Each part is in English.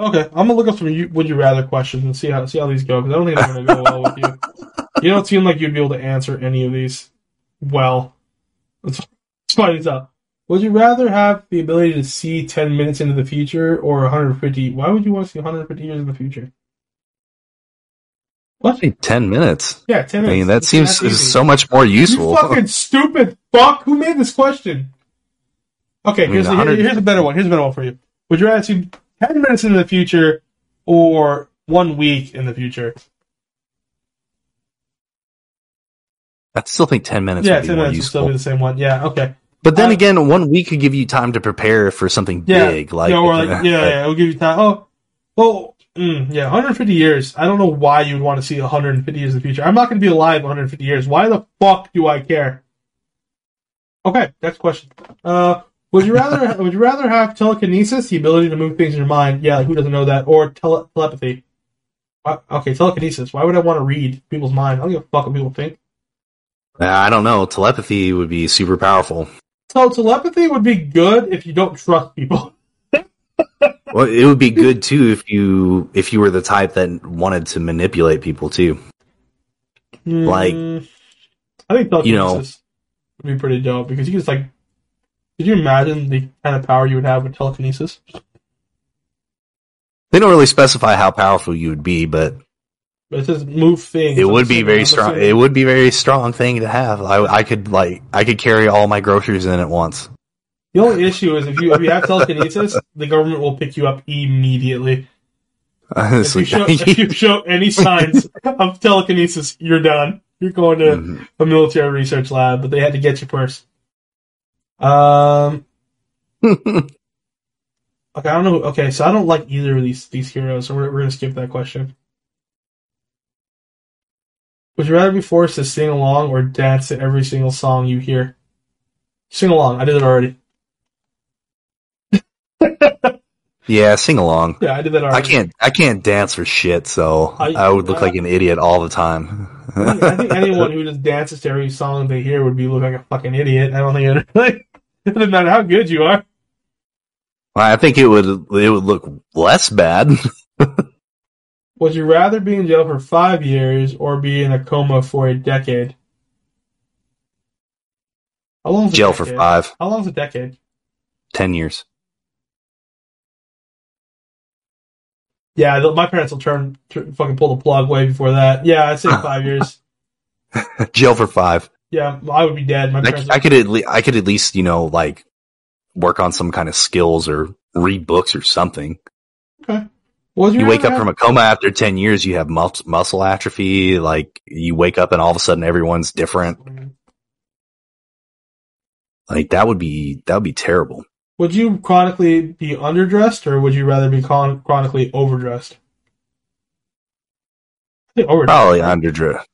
Okay, I'm gonna look up some you- would you rather questions and see how see how these go because I don't think they're gonna go well with you. You don't seem like you'd be able to answer any of these well. Let's, let's find these uh, out. Would you rather have the ability to see 10 minutes into the future or 150? Why would you want to see 150 years in the future? What? I ten minutes. Yeah, 10 minutes. I mean, that It's seems that easy. so much more useful. You fucking stupid fuck! Who made this question? Okay, mean, here's, the, 100 here's a better one. Here's a better one for you. Would you rather see 10 minutes into the future or one week in the future? I still think ten minutes yeah, would be 10 more minutes would still be the same one. Yeah, okay. But then Uh, again, one week could give you time to prepare for something Yeah, big, like, yeah, or like, yeah, yeah, it'll give you time. Oh, well, mm, yeah, 150 years. I don't know why you would want to see 150 years in the future. I'm not going to be alive 150 years. Why the fuck do I care? Okay, next question. Uh, would you rather would you rather have telekinesis, the ability to move things in your mind? Yeah, like who doesn't know that? Or tele- telepathy? Okay, telekinesis. Why would I want to read people's mind? I don't give a fuck what people think. Uh, I don't know. Telepathy would be super powerful. So telepathy would be good if you don't trust people. Well, it would be good too if you if you were the type that wanted to manipulate people too. Like, Mm, I think telekinesis you know- would be pretty dope because you could just like, could you imagine the kind of power you would have with telekinesis? They don't really specify how powerful you would be, but It says move things. it would be very strong. It would be very strong thing to have. I, I could like I could carry all my groceries in at once. The only issue is if you if you have telekinesis, the government will pick you up immediately. If Honestly, you show, if you show any signs of telekinesis, you're done. You're going to Mhm. a military research lab, but they had to get you first. Um. Okay, I don't know. Okay, so I don't like either of these these heroes, so we're we're gonna skip that question. Would you rather be forced to sing along or dance to every single song you hear? Sing along. I did it already. yeah, sing along. Yeah, I did that already. I can't I can't dance for shit, so I- I, would look I- like an idiot all the time. I think, anyone who just dances to every song they hear would be look like a fucking idiot. I don't think it really. It doesn't matter how good you are. I think it would it would look less bad. Would you rather be in jail for five years or be in a coma for a decade? How long's a Jail for five, How long's a decade? ten years. Yeah, my parents will turn, turn fucking pull the plug way before that. Yeah, I'd say five years. Jail for five. Yeah, I would be dead. My I, parents. I could at least I could at least you know like work on some kind of skills or read books or something. okay. Would You wake up from a coma after ten years, you have mus- muscle atrophy. Like you wake up and all of a sudden everyone's different. have- Like that would be that would be terrible. Would you chronically be underdressed or would you rather be chron- chronically overdressed? I think overdressed. Probably underdressed.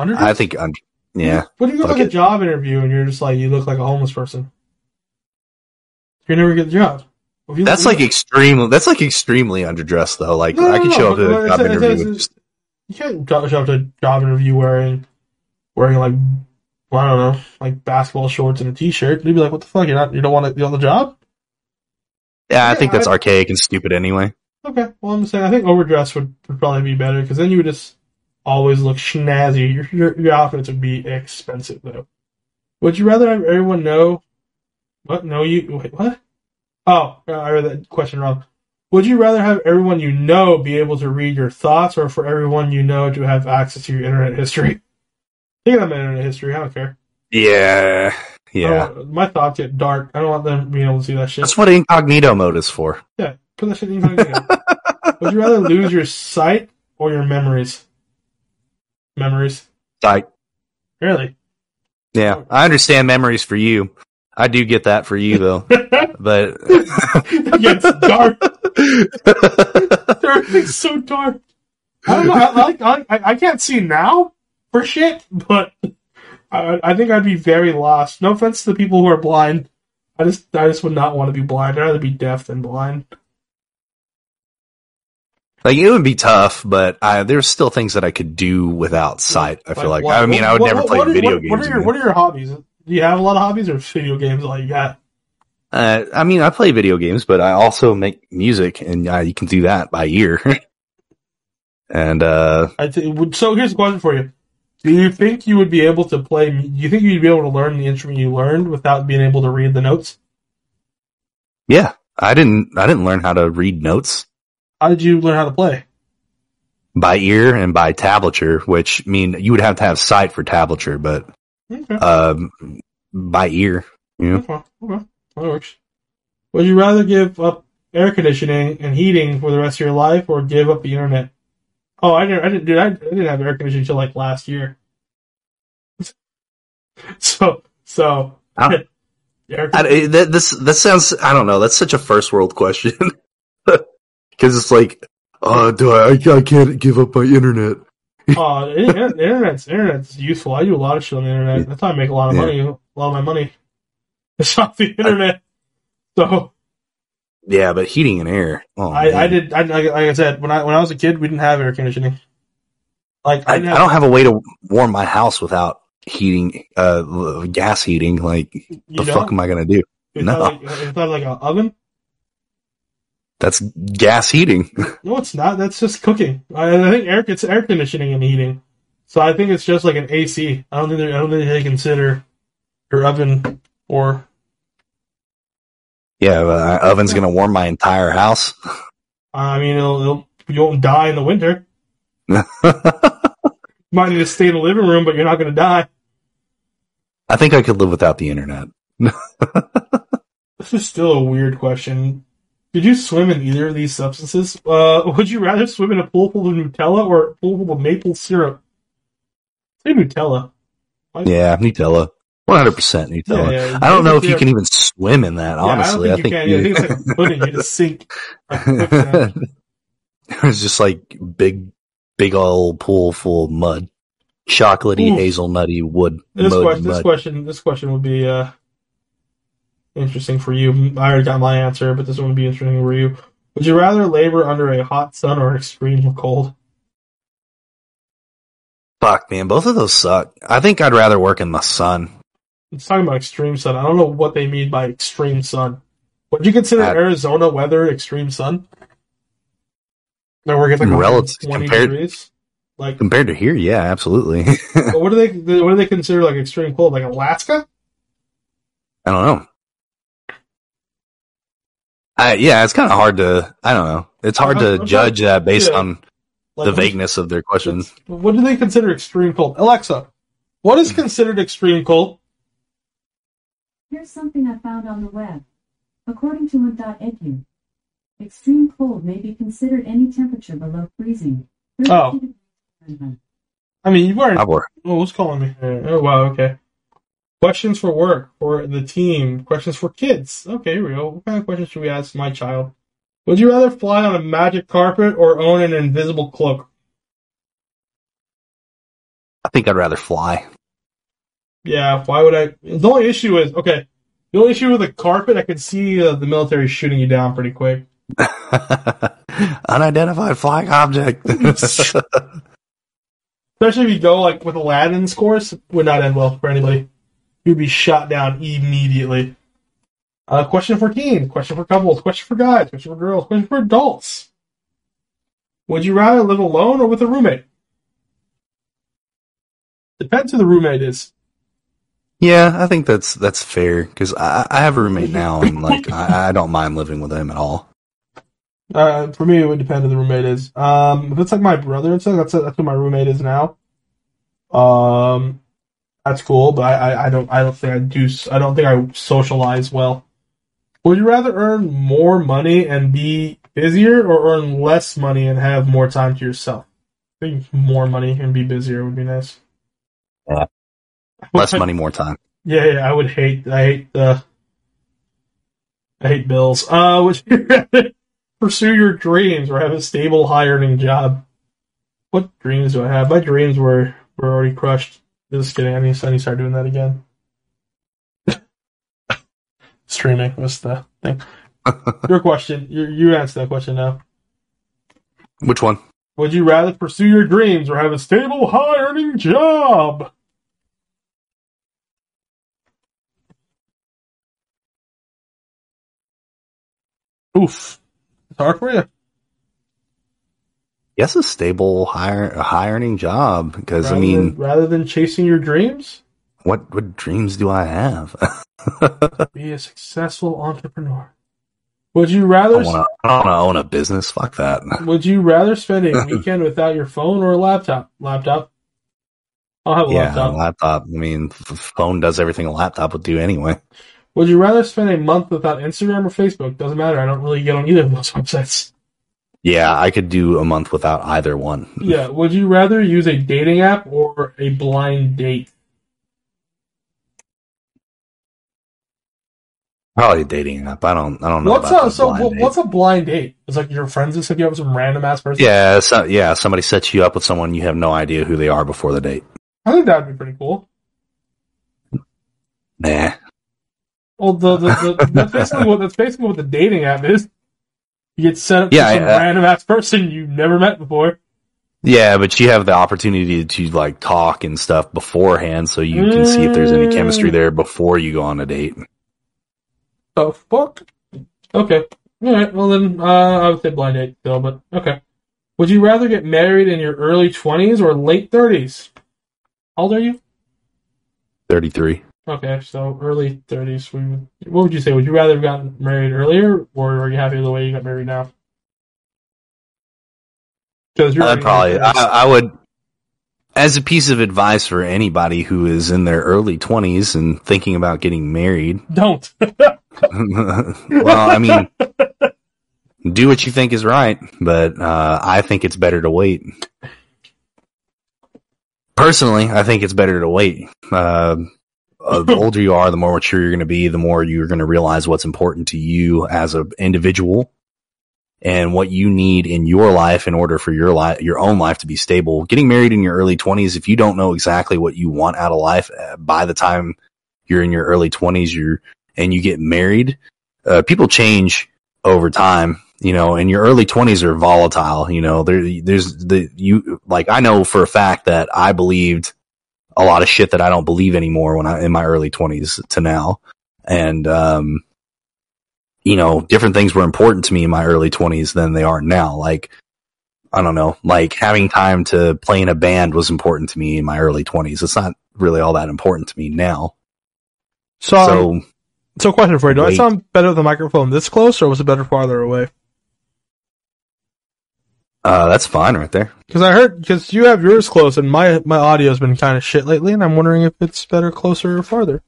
Underdressed? I think under. Yeah, What if you go like a job interview and you're just like you look like a homeless person? You never get the job. That's like extreme. That's like extremely underdressed though. Like No, no, I could no, show up to a job it's- it's- interview. with it's- just, you can't show up to a job interview wearing wearing like I don't know, like basketball shorts and a t-shirt. You'd be like, "What the fuck? You're not you don't want to be on the job?" yeah, I Yeah, think that's I- archaic and stupid anyway. Okay, well, I'm just saying I think overdress would, would probably be better because then you would just always look snazzy. Your, your your outfits would be expensive though. Would you rather have everyone know? What? No, you wait. What? Oh, uh, I read that question wrong. Would you rather have everyone you know be able to read your thoughts, or for everyone you know to have access to your internet history? Have my internet history. I don't care. Yeah, yeah. want- my thoughts get dark. I don't want them being able to see that shit. That's what incognito mode is for. Yeah, put that shit in incognito. Would you rather lose your sight or your memories? Memories. Like, Really? yeah, I understand memories for you. I do get that for you though, but it gets dark. Everything's so dark. I don't know. I, like I, I can't see now for shit, but I, I think I'd be very lost. No offense to the people who are blind. I just I just would not want to be blind. I'd rather be deaf than blind. like it would be tough. But I, there's still things that I could do without sight. I feel like. what- I mean, I would what- never what- play are- video games. What are your again. What are your hobbies? Do you have a lot of hobbies or video games all you got? Uh, I mean, I play video games, but I also make music, and uh, you can do that by ear. and uh, I th- so here's a question for you: Do you think you would be able to play? Do you think you'd be able to learn the instrument you learned without being able to read the notes? yeah, I didn't. I didn't learn how to read notes How did you learn how to play? by ear and by tablature, which mean you would have to have sight for tablature, but Okay, um, by ear. You know? okay, okay, that works. Would you rather give up air conditioning and heating for the rest of your life, or give up the internet? Oh, I didn't. I didn't. Dude, I, I didn't have air conditioning until like last year. so, so. I, it- that, this that sounds. I don't know. That's such a first world question because it's like, uh, do I? I can't give up my internet. Oh, internet- internet's internet's useful. I do a lot of shit on the internet. That's how I make a lot of Yeah. money. A lot of my money It's off the internet. So Yeah, but heating and air. Oh, I, I did. I, like, I said, when I when I was a kid, we didn't have air conditioning. Like I, I have- don't have a way to warm my house without heating, uh, gas heating. Like, the don't? fuck am I gonna do? It's no. like, it's not like an oven. That's gas heating. No, it's not. That's just cooking. I, I think air it's air conditioning and heating. So I think it's just like an AC. I don't think I don't think they consider your oven or yeah, uh, oven's gonna warm my entire house. I mean it'll, it'll, you won't die in the winter. You might need to stay in the living room, but you're not going to die. I think I could live without the internet. This is still a weird question. Did you swim in either of these substances? Uh, would you rather swim in a pool full of Nutella or a pool full of maple syrup? Say Nutella. Yeah, Nutella. 100% Nutella. Yeah, yeah. I don't know if you can even swim in that, honestly. I don't think you can. Yeah, I think it's like pudding. You just sink. Like quicksand. it was just like big, big old pool full of mud. Chocolatey, Oof. hazelnutty wood. This mud, question, this question, this question would be uh, interesting for you. I already got my answer, but this one would be interesting for you. Would you rather labor under a hot sun or extreme cold? Fuck, man. Both of those suck. I think I'd rather work in the sun. It's talking about extreme sun. I don't know what they mean by extreme sun. Would you consider Uh, Arizona weather extreme sun? No, we're getting like Relative- 20 compared- degrees. Like, Compared to here, yeah, absolutely. but what do they what do they consider like extreme cold? Like Alaska? I don't know. I, yeah, it's kind of hard to. I don't know. It's hard I'm- to I'm judge that based yeah. on Like, the vagueness of their questions. What do they consider extreme cold? Alexa, what is considered extreme cold? Here's something I found on the web. According to Wind.edu, extreme cold may be considered any temperature below freezing. 32 Oh. I mean, you've already. I work. Oh, who's calling me? Oh, wow, okay. Questions for work, for the team, questions for kids. Okay, here we go. What kind of questions should we ask my child? Would you rather fly on a magic carpet or own an invisible cloak? I think I'd rather fly. Yeah, why would I? The only issue is, okay, the only issue with a carpet, I could see uh, the military shooting you down pretty quick. Unidentified flying object. Especially if you go like with Aladdin's course, would not end well for anybody. You'd be shot down immediately. Uh, question for teens, question for couples, question for guys, question for girls, question for adults. Would you rather live alone or with a roommate? Depends who the roommate is. Yeah, I think that's that's fair because I, I have a roommate now and like I, I don't mind living with him at all. Uh, for me, it would depend who the roommate is. Um, if it's like my brother and stuff, that's that's who my roommate is now. Um, that's cool, but I, I, I don't I don't think I do I don't think I socialize well. Would you rather earn more money and be busier, or earn less money and have more time to yourself? I think more money and be busier would be nice. Yeah. Less money, more time. Yeah, yeah, I would hate. I hate the. I hate bills. Uh, would you rather pursue your dreams or have a stable, high earning job? What dreams do I have? My dreams were were already crushed. Just kidding. I need, I need to start doing that again. Streaming was the thing. Your question. You you answer that question now. Which one? Would you rather pursue your dreams or have a stable, high earning job? Oof. It's hard for you. Yes, a stable, high, high earning job. Because I mean, than, rather than chasing your dreams, what what dreams do I have? be a successful entrepreneur. Would you rather. I want to own a business. Fuck that. would you rather spend a weekend without your phone or a laptop? Laptop. I'll have a Yeah, laptop. laptop. I mean, phone does everything a laptop would do anyway. Would you rather spend a month without Instagram or Facebook? Doesn't matter. I don't really get on either of those websites. Yeah, I could do a month without either one. Yeah. Would you rather use a dating app or a blind date? Probably a dating app. I don't. I don't know. What's a so blind what- date. what's a blind date? It's like your friends just hook you up with some random ass person. Yeah, so, yeah. Somebody sets you up with someone you have no idea who they are before the date. I think that'd be pretty cool. Nah. Well, the, the, the that's basically what that's basically what the dating app is. You get set up Yeah, with some random ass person you've never met before. Yeah, but you have the opportunity to like talk and stuff beforehand, so you can see if there's any chemistry Mm. there before you go on a date. The fuck? Okay. All right. Well then, uh, I would say blind date still, but okay. Would you rather get married in your early twenties or late thirties? How old are you? Thirty-three. Okay, so early thirties. What would you say? Would you rather have gotten married earlier, or are you happy with the way you got married now? Because you're I'd probably. I, I would. As a piece of advice for anybody who is in their early twenties and thinking about getting married, don't. well, I mean, do what you think is right, but uh, I think it's better to wait. Personally, I think it's better to wait. Uh, uh, the older you are, the more mature you're going to be, the more you're going to realize what's important to you as an individual and what you need in your life in order for your life, your own life to be stable. Getting married in your early 20s, if you don't know exactly what you want out of life uh, by the time you're in your early 20s, you're and you get married, uh, people change over time, you know, and your early twenties are volatile, you know, there, there's the, you, like, I know for a fact that I believed a lot of shit that I don't believe anymore when I, in my early twenties to now. And, um, you know, different things were important to me in my early twenties than they are now. Like, I don't know, like having time to play in a band was important to me in my early twenties. It's not really all that important to me now. So, So, so question for you: Do I wait. sound better with the microphone this close, or was it better farther away? Uh, that's fine right there. Because I heard because you have yours close, and my my audio's been kind of shit lately, and I'm wondering if it's better closer or farther.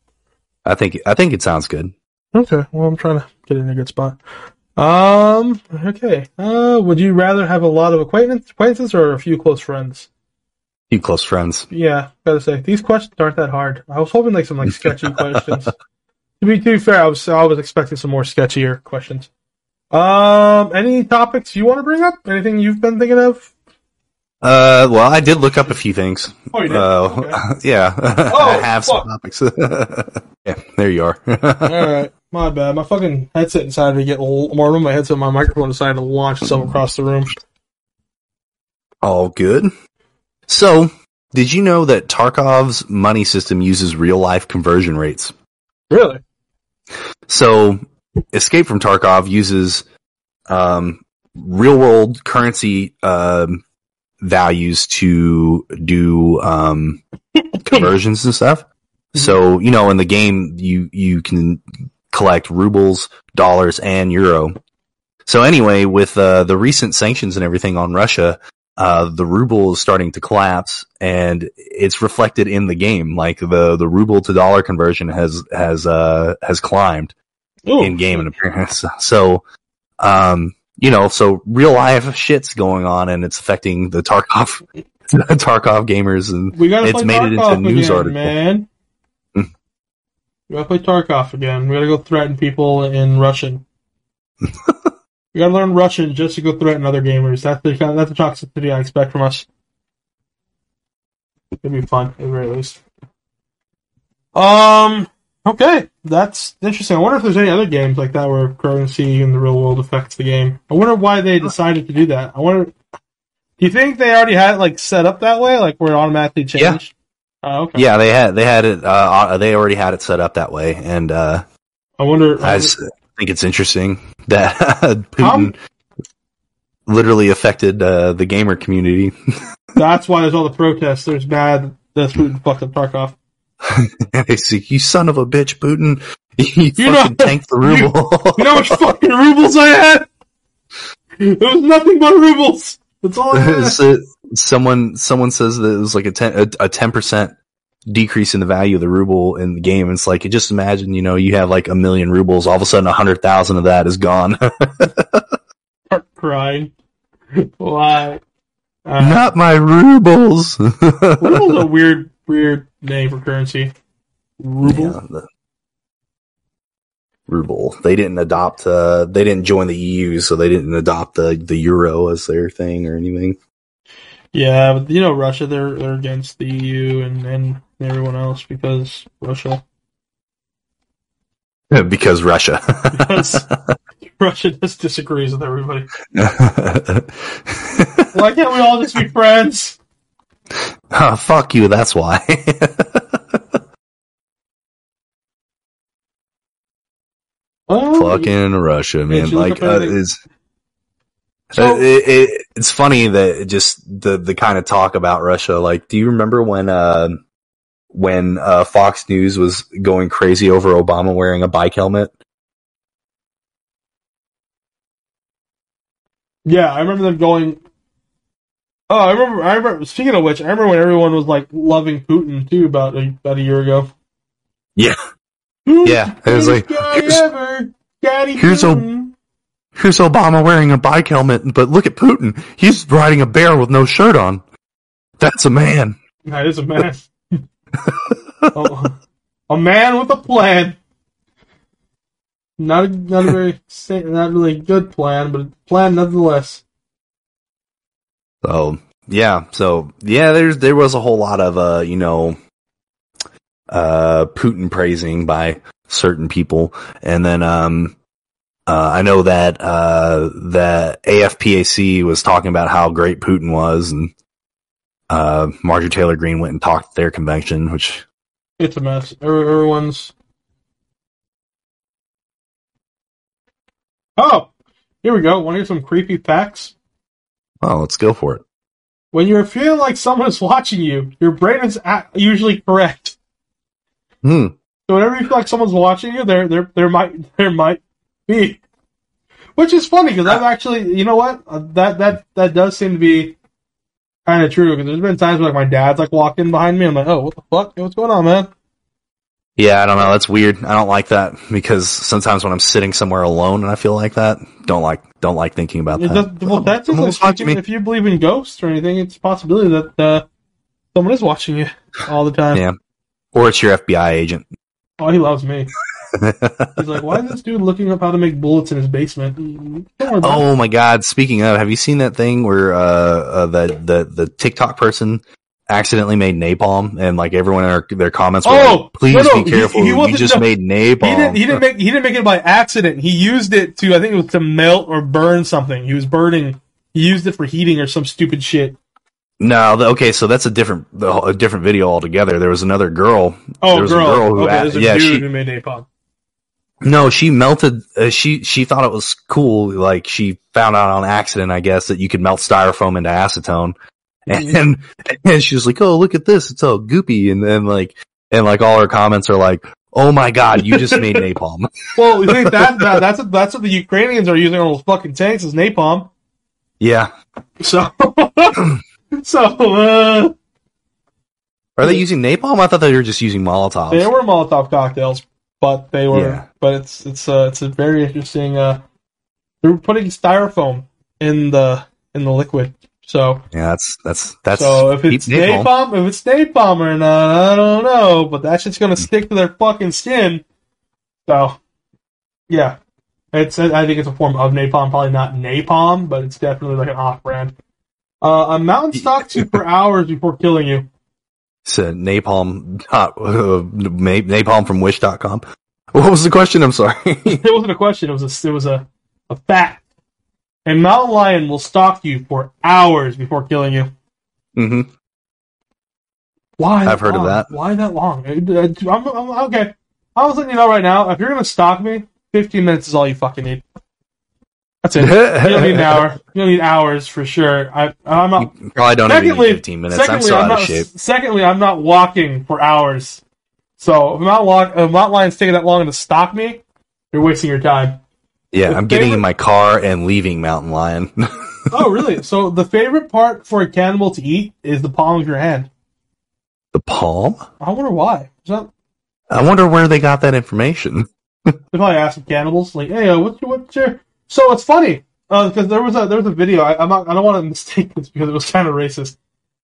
I think, I think it sounds good. Okay, well, I'm trying to get in a good spot. Um, okay. Uh, would you rather have a lot of acquaintance, acquaintances or a few close friends? A few close friends. Yeah, gotta say these questions aren't that hard. I was hoping like some like sketchy questions. To be, too fair, I was I was expecting some more sketchier questions. Um, any topics you want to bring up? Anything you've been thinking of? Uh, well, I did look up a few things. Oh, you did? Uh, Okay. yeah, I have fuck. some topics. yeah, there you are. All right, my bad. My fucking headset decided to get a little more room. My headset, my microphone decided to launch itself across the room. All good. So, did you know that Tarkov's money system uses real life conversion rates? Really? So, Escape from Tarkov uses um, real world currency um, values to do um, conversions and stuff. So, you know, in the game, you you can collect rubles, dollars, and euro. So, anyway, with uh, the recent sanctions and everything on Russia, uh, the ruble is starting to collapse, and it's reflected in the game. Like the the ruble to dollar conversion has has uh, has climbed. In game and appearance. So, um, you know, so real life shit's going on and it's affecting the Tarkov, Tarkov gamers and We gotta It's made it into a news again, article. man. Hmm. we gotta play Tarkov again. We gotta go threaten people in Russian. we gotta learn Russian just to go threaten other gamers. That's the kind that's the toxicity I expect from us. It'd be fun, at the very least. Um. Okay, that's interesting. I wonder if there's any other games like that where currency in the real world affects the game. I wonder why they decided to do that. I wonder. Do you think they already had it like set up that way, like where it automatically Yeah. changed? Oh, okay. yeah, they had, they had it, uh, they already had it set up that way. And, uh, I wonder. I think it's interesting that Putin literally affected uh, the gamer community. That's why there's all the protests. There's bad that Putin fucked up Tarkov. they say, "You son of a bitch, Putin! You, You fucking know- tanked the you- ruble." You know how much fucking rubles I had? It was nothing but rubles. That's all I had. So, someone someone says that it was like a ten a ten percent decrease in the value of the ruble in the game. It's like just imagine, you know, you have like a million rubles, all of a sudden a hundred thousand of that is gone. Start crying. Why? Uh, Not my rubles. ruble's a weird, weird name for currency. Ruble. Yeah, the- ruble. They didn't adopt. Uh, they didn't join the EU, so they didn't adopt the the euro as their thing or anything. Yeah, but you know Russia, they're they're against the EU and, and everyone else because Russia because Russia. because Russia just disagrees with everybody. Why can't we all just be friends? Oh, fuck you. That's why. Oh, Fucking Russia, man. Look Like, uh, it's, So- uh, it, it, it's funny that just the the kind of talk about Russia. Like, do you remember when uh, when uh, Fox News was going crazy over Obama wearing a bike helmet? Yeah, I remember them going. Oh, I remember. I remember. Speaking of which, I remember when everyone was like loving Putin too about a, about a year ago. Yeah. Who's Yeah, it was like, guy here's- ever? Daddy here's a- Here's Obama wearing a bike helmet, but look at Putin. He's riding a bear with no shirt on. That's a man. That is a man. oh, a man with a plan. Not a, not a very not really good plan, but a plan nonetheless. So yeah, so yeah, there's there was a whole lot of uh, you know, uh, Putin praising by certain people, and then um, uh, I know that uh, that AFPAC was talking about how great Putin was, and uh, Marjorie Taylor Greene went and talked at their convention, which It's a mess. Every- Everyone's. Oh, here we go. Want to hear some creepy facts? Well, let's go for it. When you're feeling like someone's watching you, your brain is usually correct. Hmm. So whenever you feel like someone's watching you, there, there, there might, there might be. Which is funny because I've actually, you know what, uh, that that that does seem to be kind of true. Because there's been times where like my dad's like walking behind me, I'm like, oh, what the fuck, what's going on, man? Yeah, I don't know. That's weird. I don't like that because sometimes when I'm sitting somewhere alone and I feel like that, don't like don't like thinking about It that. does, well, that's Someone just was like, watching me. if you believe in ghosts or anything, it's a possibility that uh, someone is watching you all the time. Yeah. Or it's your FBI agent. Oh, he loves me. He's like, why is this dude looking up how to make bullets in his basement? Don't worry about it. oh my God! Speaking of, have you seen that thing where uh, uh the the the TikTok person accidentally made napalm and like everyone in their, their comments were Oh, like, "Please no, no, be careful! he you wasn't- just no, made napalm." He didn't. He didn't make. He didn't make it by accident. He used it to. I think it was to melt or burn something. He was burning. He used it for heating or some stupid shit. No, the, okay, so that's a different the, a different video altogether. There was another girl. Oh, there was girl. a girl who, okay, a- there's a yeah, she who made napalm. no, she melted. Uh, she she thought it was cool. Like she found out on accident, I guess, that you could melt styrofoam into acetone, and and she was like, "Oh, look at this! It's all goopy." And then like and like all her comments are like, "Oh my god, you just made napalm." Well, you think that, that that's what, that's what the Ukrainians are using on those fucking tanks is napalm. yeah, So, so uh, are they using napalm? I thought they were just using Molotovs. they were Molotov cocktails, but they were. Yeah. But it's it's uh, it's a very interesting. Uh, they're putting styrofoam in the in the liquid. So yeah, that's that's that's so if it's napalm. if it's napalm or not, I don't know. But that shit's gonna stick to their fucking skin. So yeah, it's I think it's a form of napalm, probably not napalm, but it's definitely like an off brand. Uh, a mountain stalks you for hours before killing you. Said napalm dot, uh, na- napalm from wish.com. What was the question? I'm sorry. It wasn't a question. It was a it was a, a fact. A mountain lion will stalk you for hours before killing you. hmm Why? I've heard of that. Why that long? Uh, I'm, I'm- okay. I was letting you know right now. If you're gonna stalk me, 15 minutes is all you fucking need. That's it. You don't need an hour. You don't need hours for sure. I, I'm not. You probably don't Secondly, need 15 minutes. I'm secondly, so I'm out of shape. secondly, I'm not walking for hours. So if mountain, walk, if mountain lions taking that long to stalk me, you're wasting your time. Yeah, the I'm getting favorite- in my car and leaving Mountain Lion. Oh, really? so the favorite part for a cannibal to eat is the palm of your hand. the palm? I wonder why. Is that, I wonder where they got that information. They probably asked some cannibals, like, "Hey, uh, what's your, what's your?" So it's funny because there was a there was a video. I, I'm not. I don't want to mistake this because it was kind of racist.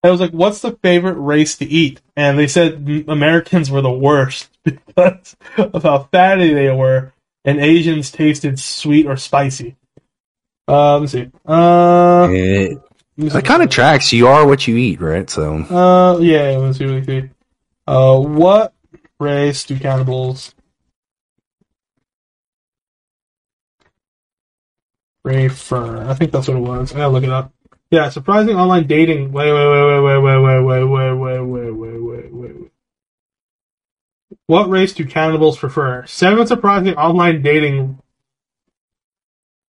It was like, "What's the favorite race to eat?" And they said Americans were the worst because of how fatty they were, and Asians tasted sweet or spicy. Uh, let me see. Uh, It, let me see. it kind of tracks. You are what you eat, right? So Uh, yeah, let's see. Let me see. Uh, what race do cannibals prefer? I think that's what it was. I gotta look it up. Yeah, surprising online dating. Wait, wait, wait, wait, wait, wait, wait, wait, wait, wait, wait, wait, wait, wait. What race do cannibals prefer? Seven surprising online dating.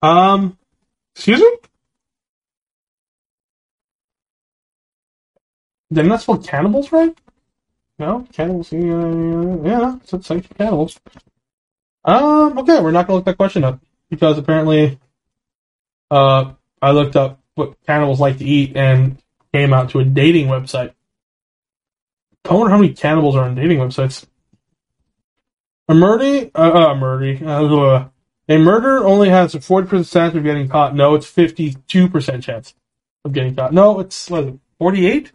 Um, excuse me. Didn't that spell cannibals right? No, cannibals. Yeah, yeah, it's it's like cannibals. Um. Okay, we're not gonna look that question up because apparently, uh, I looked up what cannibals like to eat and came out to a dating website. I wonder how many cannibals are on dating websites. A murder, uh, uh murder, uh, a murder only has a forty percent chance of getting caught. No, it's fifty-two percent chance of getting caught. No, it's what is it, forty-eight?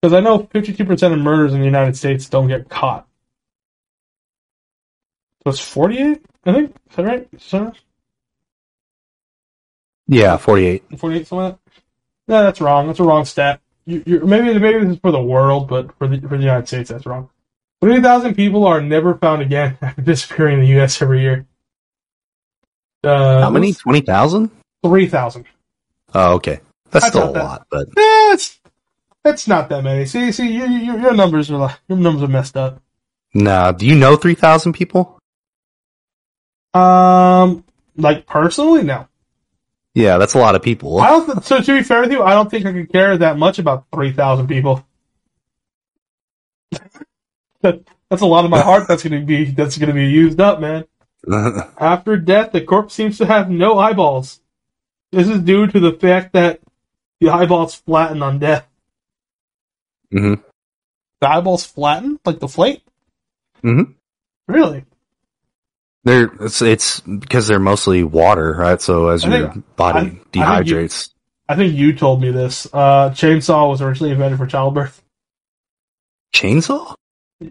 Because I know 52% of murders in the United States don't get caught. So it's 48, I think? Is that right? Right? yeah, 48. 48, something like that? No, that's wrong. That's a wrong stat. You, you're, maybe maybe this is for the world, but for the, for the United States, that's wrong. 3,000 people are never found again after disappearing in the U.S. every year. Uh, How many? 20,000? 3,000. Oh, okay. That's, That's still a that- lot, but Eh, it's, it's not that many. See, see, your, your, your numbers are like, your numbers are messed up. nah. Do you know 3,000 people? Um, like personally, no. Yeah, that's a lot of people. I don't. Th- so to be fair with you, I don't think I could care that much about three thousand people. That, that's a lot of my heart. That's gonna be that's gonna be used up, man. After death, the corpse seems to have no eyeballs. This is due to the fact that the eyeballs flatten on death. Mm-hmm. The eyeballs flatten like deflate. Mhm. Really? They're it's, it's because they're mostly water, right? So as I your body I- I think you- dehydrates, I think you told me this. Uh, chainsaw was originally invented for childbirth. chainsaw?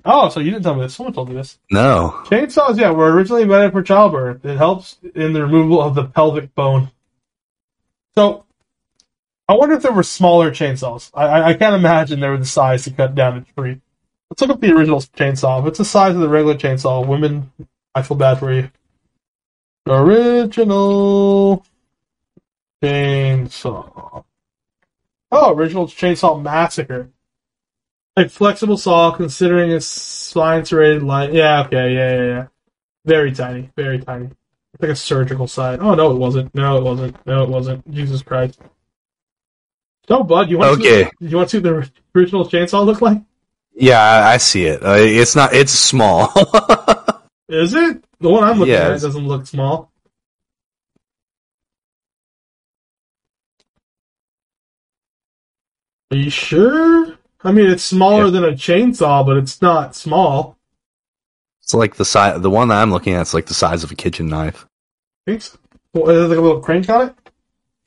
Oh, so you didn't tell me this. Someone told me this. No. Chainsaws, yeah, were originally invented for childbirth. It helps in the removal of the pelvic bone. So, I wonder if there were smaller chainsaws. I, I, can't imagine they were the size to cut down a tree. Let's look up the original chainsaw. If it's the size of the regular chainsaw, women, I feel bad for you. Original chainsaw. Oh, original chainsaw massacre. Like flexible saw, considering its spine serrated line. Yeah, okay, yeah, yeah, yeah. Very tiny, very tiny. It's like a surgical side. Oh no, it wasn't. No, it wasn't. No, it wasn't. Jesus Christ. So, bud, you want Okay. to see, you want to see what the original chainsaw look like? Yeah, I, I see it. Uh, it's not. It's small. Is it the one I'm looking Yeah, at? Doesn't look small. Are you sure? I mean, it's smaller Yeah. than a chainsaw, but it's not small. it's like the size. The one that I'm looking at is like the size of a kitchen knife. Thanks. Well, is there like a little crank on it?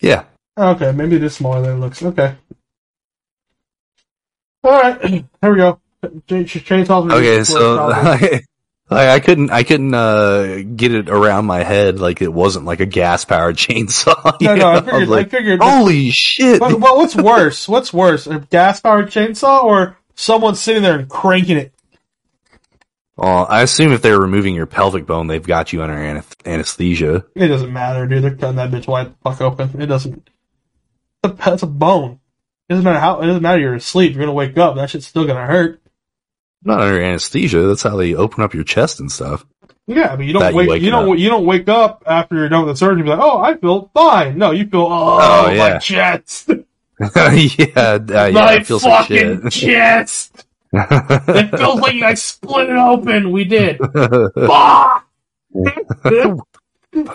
Yeah. Oh, okay, maybe it is smaller than it looks. Okay. All right, here we go. Ch- ch- Chainsaws. Okay, so. I, I couldn't. I couldn't uh, get it around my head like it wasn't like a gas powered chainsaw. no, no, I figured. was like, I figured. holy shit! But, but what's worse? What's worse, a gas-powered chainsaw or someone sitting there and cranking it? Well, I assume if they're removing your pelvic bone, they've got you under anath- anesthesia. It doesn't matter, dude. They're cutting that bitch wide the fuck open. It doesn't. A, it's a bone. It doesn't matter how. It doesn't matter. You're asleep. You're gonna wake up. That shit's still gonna hurt. Not under anesthesia. That's how they open up your chest and stuff. Yeah, but you don't That you wake you, waking don't up. you don't wake up after you're done with the surgery and be like, oh, I feel fine. No, you feel oh, Oh, my yeah. chest, yeah, uh, yeah, my it feels like fucking shit. chest. It feels like I split it open. We did.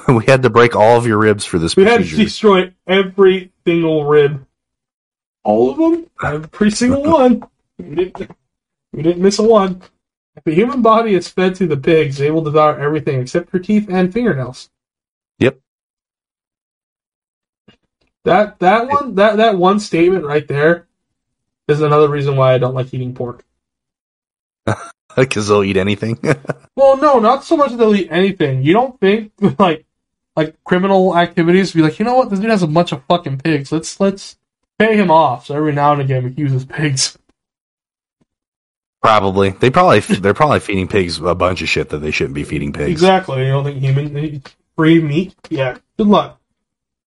We had to break all of your ribs for this We had to destroy every single rib. All of them? Every single one. We didn't, miss a one. If the human body is fed to the pigs, they will devour everything except for teeth and fingernails. Yep. That that one that, that one statement right there is another reason why I don't like eating pork. Because they'll eat anything. Well, no, not so much that they'll eat anything. You don't think like like criminal activities be like, you know what, this dude has a bunch of fucking pigs. Let's let's pay him off. So every now and again he uses pigs. Probably. They probably they're probably feeding pigs a bunch of shit that they shouldn't be feeding pigs. Exactly. You don't think human free meat? Yeah. Good luck.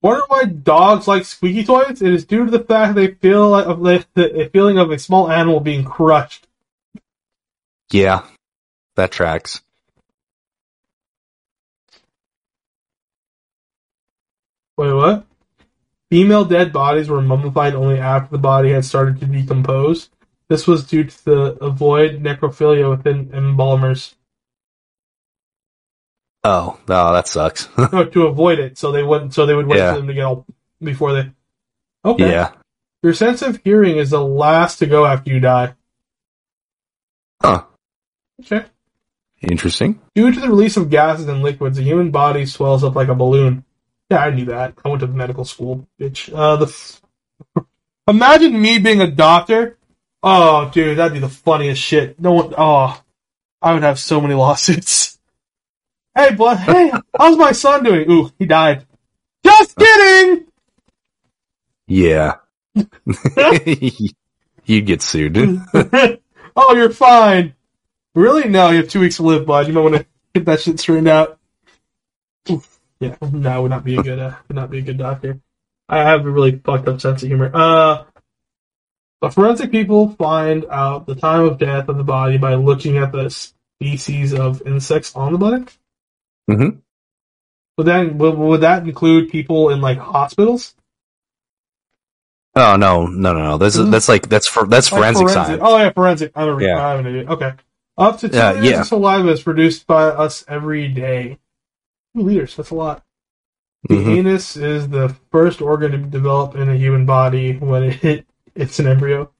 Wonder why dogs like squeaky toys? It is due to the fact they feel like of the, the a feeling of a small animal being crushed. Yeah, that tracks. Wait, what? Female dead bodies were mummified only after the body had started to decompose. This was due to the avoid necrophilia within embalmers. Oh, no, that sucks. No, to avoid it, so they wouldn't. So they would wait Yeah. for them to get all before they. Okay. yeah. Your sense of hearing is the last to go after you die. Huh. Okay. Interesting. Due to the release of gases and liquids, the human body swells up like a balloon. Yeah, I knew that. I went to medical school, bitch. Uh, the f- imagine me being a doctor. Oh, dude, that'd be the funniest shit. No one. Oh, I would have so many lawsuits. Hey, blood. Hey, how's my son doing? Ooh, he died. Just kidding. Yeah. You'd get sued. Dude. Oh, you're fine. Really? No, you have two weeks to live, bud. You might want to get that shit straightened out. Yeah, no, would not be a good, uh, would not be a good doctor. I have a really fucked up sense of humor. Uh, but forensic people find out the time of death of the body by looking at the species of insects on the body. Mhm. Would that would, would that include people in like hospitals? Oh no, no, no, no. That's Mhm. that's like that's for that's Like forensic, science. Oh yeah, forensic. I'm, a, Yeah. I'm an idiot. Okay. Up to two Yeah, liters yeah. of saliva is produced by us every day. Two liters. That's a lot. The Mhm. anus is the first organ to develop in a human body when it it's an embryo.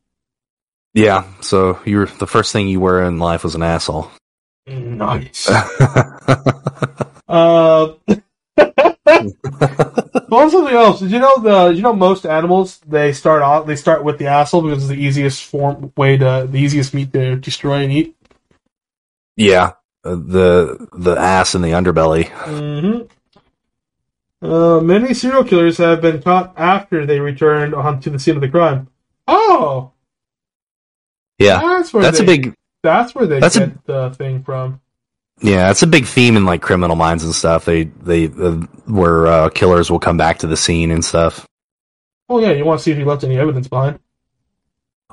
Yeah. So you were the first thing you were in life was an asshole. Nice. uh, well, something else. Did you know the? You know most animals they start off they start with the asshole because it's the easiest form way to the easiest meat to destroy and eat. yeah. Uh, the the ass and the underbelly. hmm Uh, many serial killers have been caught after they returned onto the scene of the crime. Oh, Yeah. that's where That's they, a big That's where they that's a- get the thing from. yeah, that's a big theme in like criminal minds and stuff. They they uh, where uh, killers will come back to the scene and stuff. Oh yeah, you want to see if he left any evidence behind.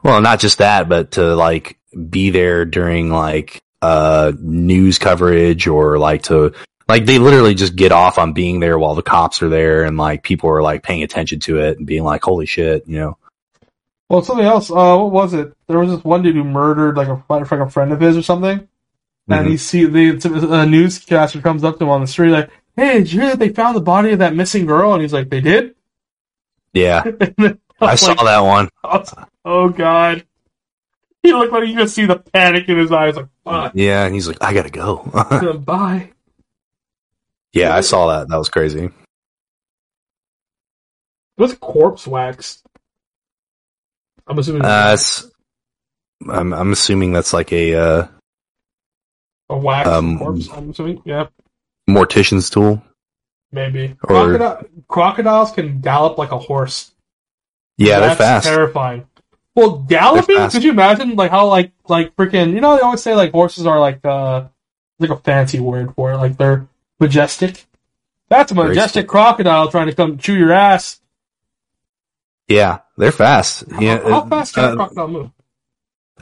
Well, not just that, but to like be there during like uh news coverage or like to like they literally just get off on being there while the cops are there and like people are like paying attention to it and being like, "Holy shit!" You know? Well, something else. Uh, what was it? There was this one dude who murdered like a like a friend of his or something. And Mhm. he see the a newscaster comes up to him on the street like, "Hey, did you hear that they found the body of that missing girl?" And he's like, "They did." Yeah, And then I saw like, that one. I was like, oh god. He looked like you could see the panic in his eyes. Like, fuck. Yeah, and he's like, "I gotta go." Bye. yeah, I saw that. That was crazy. What's corpse wax? I'm assuming Uh, I'm I'm assuming that's like a uh, a wax um, corpse. I'm assuming. Yeah, mortician's tool. maybe. or- Crocodile, crocodiles can gallop like a horse. Yeah, they're fast. Terrifying. Well, galloping. Could you imagine like how like like freaking? You know, they always say like horses are like uh like a fancy word for it. Like they're majestic. That's a majestic crocodile trying to come chew your ass. Yeah, they're fast. Yeah, how, how fast can uh, a crocodile move?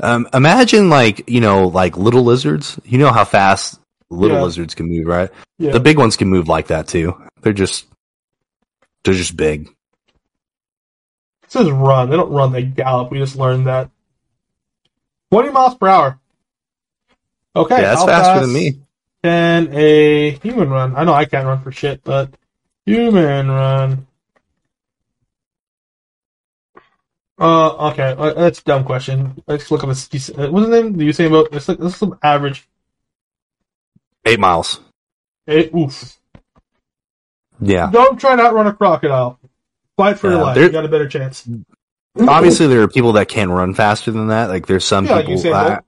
Um, imagine like you know like little lizards. You know how fast little Yeah. lizards can move, right? Yeah. The big ones can move like that too. They're just they're just big. It says run. They don't run, they gallop. We just learned that. 20 miles per hour. Okay. yeah, that's how faster fast than me. Can a human run? I know I can't run for shit, but human run. Uh, okay, uh, that's a dumb question. Let's look up a. uh, What's the name? You say about? Let's look. Let's look average. Eight miles. Eh, oof. Yeah. Don't try not to outrun a crocodile. Fight for your Yeah, life. You got a better chance. Obviously, there are people that can run faster than that. Like there's some Yeah, like people. Usain I-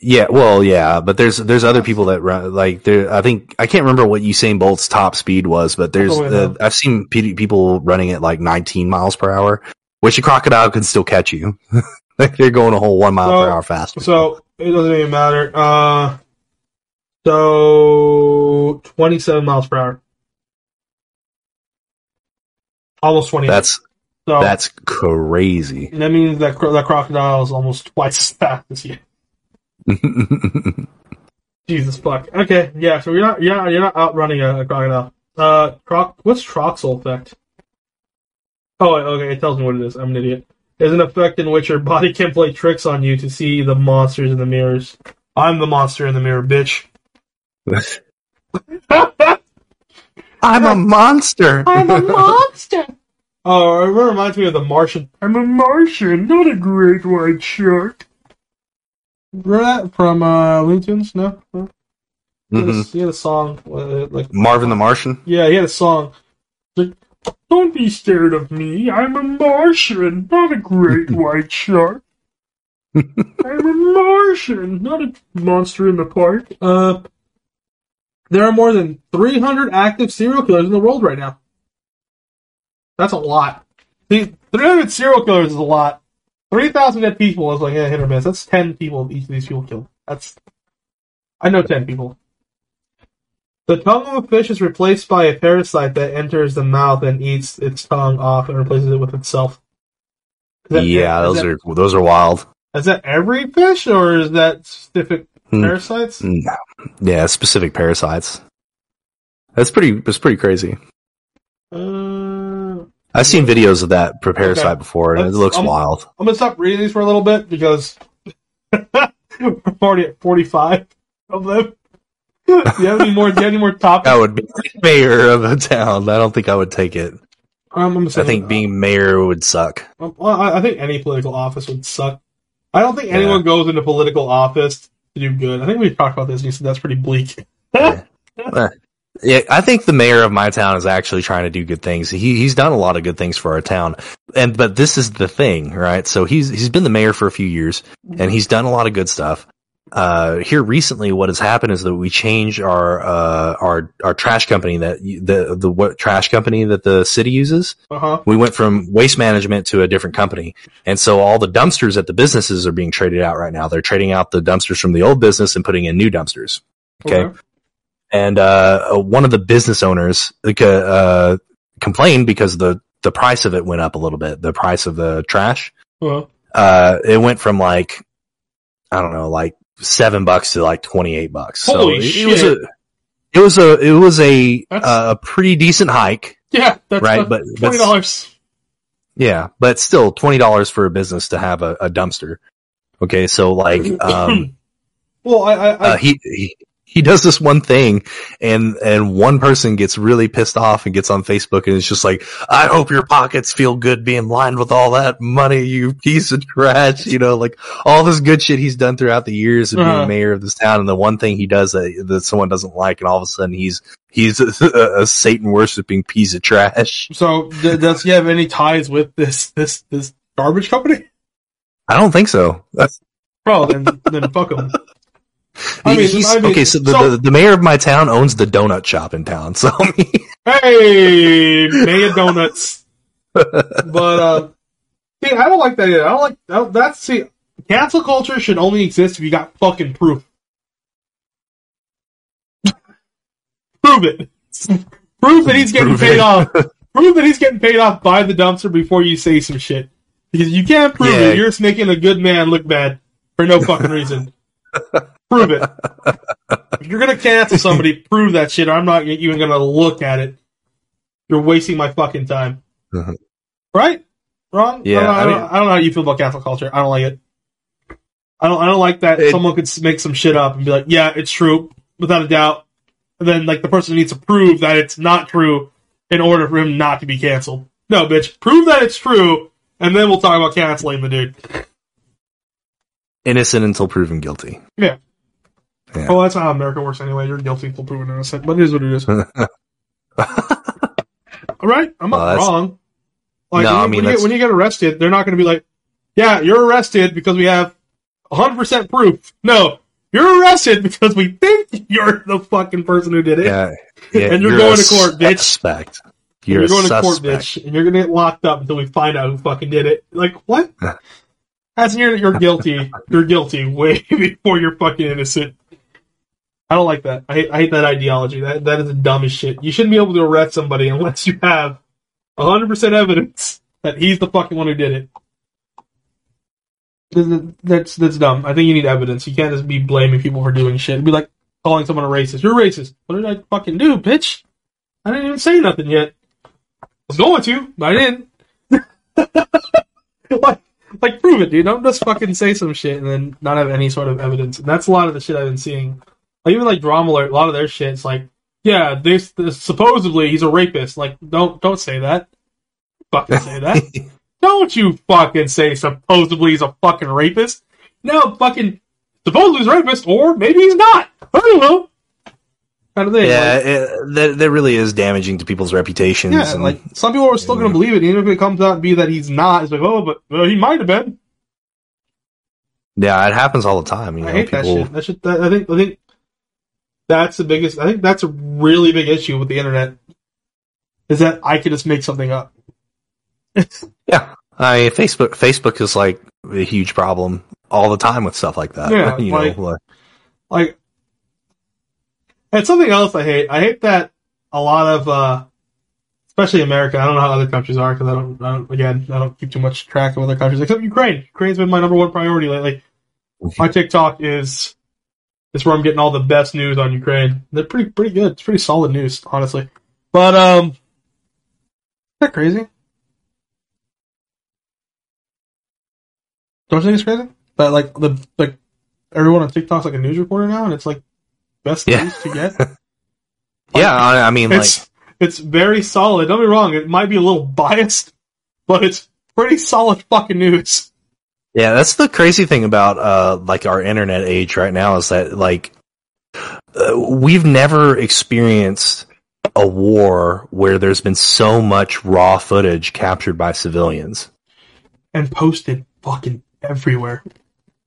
yeah, well, yeah, but there's there's other people that run like there. I think I can't remember what Usain Bolt's top speed was, but there's Oh, uh. I've seen people running at like 19 miles per hour, which a crocodile can still catch you. they're going a whole one mile So- per hour faster. So it doesn't even matter. Uh, so twenty-seven miles per hour. Almost twenty. that's so that's crazy. that means that cro- that crocodile is almost twice as fast as you. Jesus fuck. Okay, yeah. So you're not you're not, you're not outrunning a, a crocodile. Uh, croc. What's Troxler effect? Oh, okay. It tells me what it is. I'm an idiot. There's an effect in which your body can play tricks on you to see the monsters in the mirrors. I'm the monster in the mirror, bitch. I'm a monster. I'm a monster. Oh, it reminds me of the Martian. I'm a Martian, not a great white shark. Remember that from uh, Looney Tunes? No, no? He, had a, he had a song uh, like Marvin the Martian. yeah, he had a song. Like, Don't be scared of me. I'm a Martian, not a great white shark. I'm a Martian, not a monster in the park. Uh, there are more than 300 active serial killers in the world right now. That's a lot. See, 300 serial killers is a lot. 3,000 dead people is like a hit or miss. That's 10 people each of these people killed. That's. I know 10 people. The tongue of a fish is replaced by a parasite that enters the mouth and eats its tongue off and replaces it with itself. That- yeah, those that- are those are wild. Is that every fish or is that specific Hmm. parasites? Mm, Yeah, specific parasites. That's pretty. That's pretty crazy. Uh, I've seen videos of that per parasite Okay. before, and it Let's- looks um, wild. I'm gonna stop reading these for a little bit because we're already at 45 of them. Do you have any more? Do you have any more topics? I would be mayor of a town. I don't think I would take it. Um, I'm I saying, think being mayor would suck. Um, well, I, I think any political office would suck. I don't think Yeah. anyone goes into political office to do good. I think we've talked about this. and You said that's pretty bleak. Yeah, I think the mayor of my town is actually trying to do good things. He he's done a lot of good things for our town, and but this is the thing, right? So he's he's been the mayor for a few years, and he's done a lot of good stuff. Uh, here recently, what has happened is that we changed our uh our our trash company that the the what trash company that the city uses. Uh huh. We went from waste management to a different company, and so all the dumpsters at the businesses are being traded out right now. They're trading out the dumpsters from the old business and putting in new dumpsters. Okay. and uh, one of the business owners uh, uh, complained because the the price of it went up a little bit. The price of the trash, Uh, uh, it went from like I don't know, like seven bucks to like twenty eight bucks. Holy so it, it was a shit. it was a it was a uh, a pretty decent hike, yeah, that's right? But twenty dollars. yeah, but still twenty dollars for a business to have a, a dumpster. Okay, so like um, well, I, I, I uh, he, he he does this one thing and and one person gets really pissed off and gets on Facebook and it's just like I hope your pockets feel good being lined with all that money you piece of trash you know like all this good shit he's done throughout the years of Uh-huh. being mayor of this town and the one thing he does that, that someone doesn't like and all of a sudden he's he's a, a Satan worshipping piece of trash so d- does he have any ties with this this this garbage company? I don't think so That's, Bro, then then fuck him. I mean- he's, I mean, okay so the, so- the the mayor of my town owns the donut shop in town so I mean, Hey, Maya Donuts. but uh, see, I don't like that. Either. I don't like I don't- that's see. Cancel culture should only exist if you got fucking proof. Prove it. Prove that he's getting Prove paid it. off. Prove that he's getting paid off by the dumpster before you say some shit. Because you can't prove Yeah. it. You're just making a good man look bad for no fucking reason. Prove it. if you're gonna cancel somebody, prove that shit. Or I'm not even gonna look at it. You're wasting my fucking time. Mhm. Right? Wrong? Yeah, I don't, I, I don't, mean- I don't know how you feel about cancel culture. I don't like it. I don't. I don't like that It- someone could make some shit up and be like, "Yeah, it's true," without a doubt. And then like the person needs to prove that it's not true in order for him not to be canceled. No, bitch, prove that it's true, and then we'll talk about canceling the dude. Innocent until proven guilty. Yeah. Yeah. Well, that's how America works anyway. You're guilty until proven innocent, but it is what it is. All right, I'm not Well, wrong. Like No, when, you, I mean, when, you get, when you get arrested, they're not going to be like, "Yeah, you're arrested because we have 100 percent proof." No, you're arrested because we think you're the fucking person who did it. yeah. yeah And you're going to court, bitch. Suspect. You're, You're, going to court, bitch, and you're going to get locked up until we find out who fucking did it. Like what? That's you're you're guilty. You're guilty way before you're fucking innocent. I don't like that. I hate, I hate that ideology. That that is the dumbest shit. You shouldn't be able to arrest somebody unless you have 100% evidence that he's the fucking one who did it. Th- th- That's that's dumb. I think you need evidence. You can't just be blaming people for doing shit. It'd be like calling someone a racist. You're racist. What did I fucking do, bitch? I didn't even say nothing yet. I was going to, but I didn't. like, like, prove it, dude. Don't just fucking say some shit and then not have any sort of evidence. And that's a lot of the shit I've been seeing. Even like Drama Alert, a lot of their shit, it's like, yeah, this, this supposedly he's a rapist. Like, don't don't say that. Fucking say that. don't you fucking say supposedly he's a fucking rapist. No, fucking supposedly he's a rapist, or maybe he's not. I don't know. Kind of thing. Yeah, Like, it, that that really is damaging to people's reputations. yeah, and- like some people are still going to believe it, even if it comes out to be that he's not. It's like, oh, but well, he might have been. yeah, it happens all the time. You know, I hate people. that shit. That shit. That, I think. I think that's the biggest. I think that's a really big issue with the internet. Is that I could just make something up. Yeah, I Facebook Facebook is like a huge problem all the time with stuff like that. Yeah, you like- know, like, Like, and something else I hate. I hate that a lot of, uh especially America. I don't know how other countries are because I don't, I don't. Again, I don't keep too much track of other countries except Ukraine. Ukraine's been my number one priority lately. My TikTok is is where I'm getting all the best news on Ukraine. They're pretty pretty good. It's pretty solid news, honestly. But um, is that crazy? Don't you think it's crazy that like the like everyone on TikTok's like a news reporter now, and it's like best Yeah. news to get. yeah, I, I mean, like, it's it's very solid. Don't be wrong; it might be a little biased, but it's pretty solid fucking news. Yeah, that's the crazy thing about uh like our internet age right now is that like uh, we've never experienced a war where there's been so much raw footage captured by civilians. and posted fucking everywhere.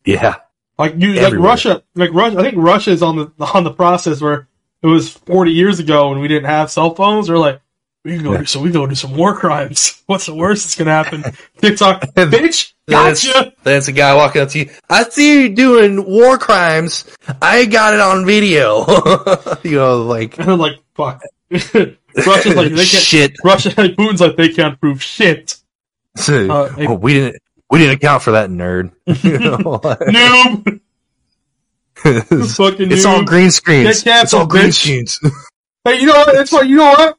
Yeah. Like you, like Russia, like Russia. I think Russia is on the on the process where it was 40 years ago when we didn't have cell phones. They're like, we can go Yeah. do so we go do some war crimes. What's the worst that's gonna happen? TikTok, bitch, That's, gotcha. that's a guy walking up to you. I see you doing war crimes. I got it on video. you know, like And I'm like, fuck. Russia's like they can't. shit. Russia, like Putin's like they can't prove shit. Uh, hey- Oh, we didn't. We didn't account for that nerd. Noob, it's fucking it's all green screens. It's all canceled, green bitch. screens. Hey, you know what? It's like you know what?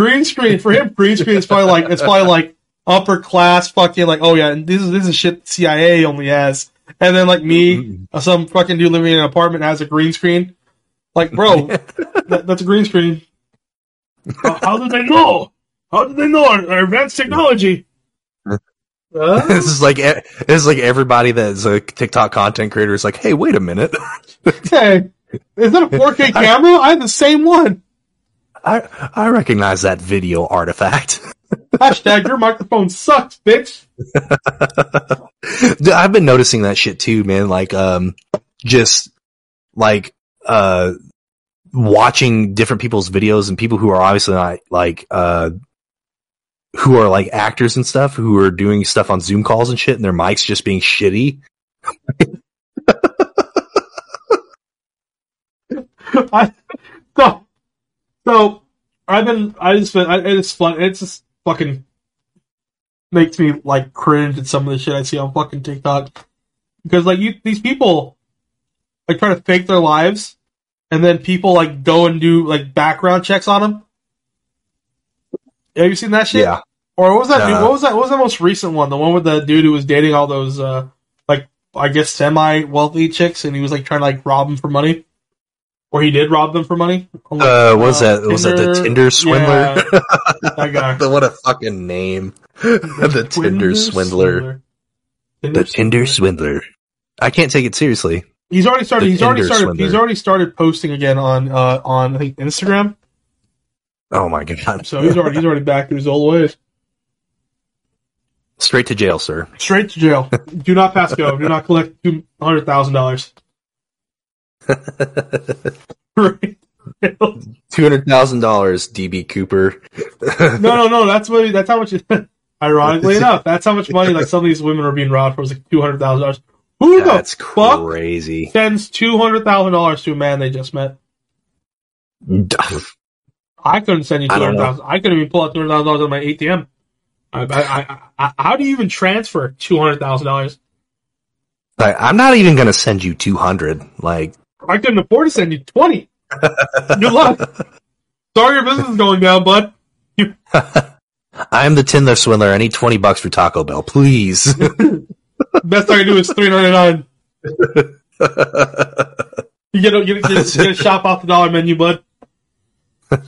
Green screen for him. Green screen is probably like it's probably like upper class fucking like oh yeah, and this is this is shit CIA only has. And then like me, uh, some fucking dude living in an apartment has a green screen. Like bro, that, that's a green screen. How, how did they know? How did they know our, our advanced technology? Uh, this is like this is like everybody that's a TikTok content creator is like, hey, wait a minute. hey, is that a 4K camera? I have the same one. I I recognize that video artifact. Hashtag your microphone sucks, bitch. I've been noticing that shit too, man. Like, um, just like uh, watching different people's videos and people who are obviously not like uh, who are like actors and stuff who are doing stuff on Zoom calls and shit, and their mics just being shitty. I so so I've been I just been I, it's fun it's just fucking makes me like cringe at some of the shit I see on fucking TikTok because like you these people like try to fake their lives and then people like go and do like background checks on them. Have you seen that shit? Yeah. Or what was that? dude- Uh, what was that? What was the most recent one? The one with the dude who was dating all those, uh, like I guess semi wealthy chicks, and he was like trying to like rob them for money, or he did rob them for money. Uh, what was that? Was that the Tinder swindler? Yeah, that guy. The- what a fucking name. the Tinder swindler. The Tinder swindler. I can't take it seriously. He's already started. The He's already Tinder started. He's already started posting again on uh on I think Instagram. Oh my god. So he's already he's already back to his old ways. Straight to jail, sir. Straight to jail. Do not pass go. Do not collect two hundred thousand dollars. Two hundred thousand dollars, DB Cooper. No, no, no. That's what. That's how much. Ironically enough, that's how much money like some of these women are being robbed for. Was like two hundred thousand dollars. Who That's the fuck crazy. sends two hundred thousand dollars to a man they just met? I couldn't send you two I hundred thousand. I couldn't even pull out two hundred thousand dollars on my ATM. I, I, I, I, how do you even transfer two hundred thousand dollars? I'm not even gonna send you two hundred. Like, I couldn't afford to send you twenty. Good luck. Sorry, your business is going down, bud. I'm the Tinder swindler. I need twenty bucks for Taco Bell, please. Best I can do is three ninety nine. You get a, get, a, get, a, get a shop off the dollar menu, bud. uh,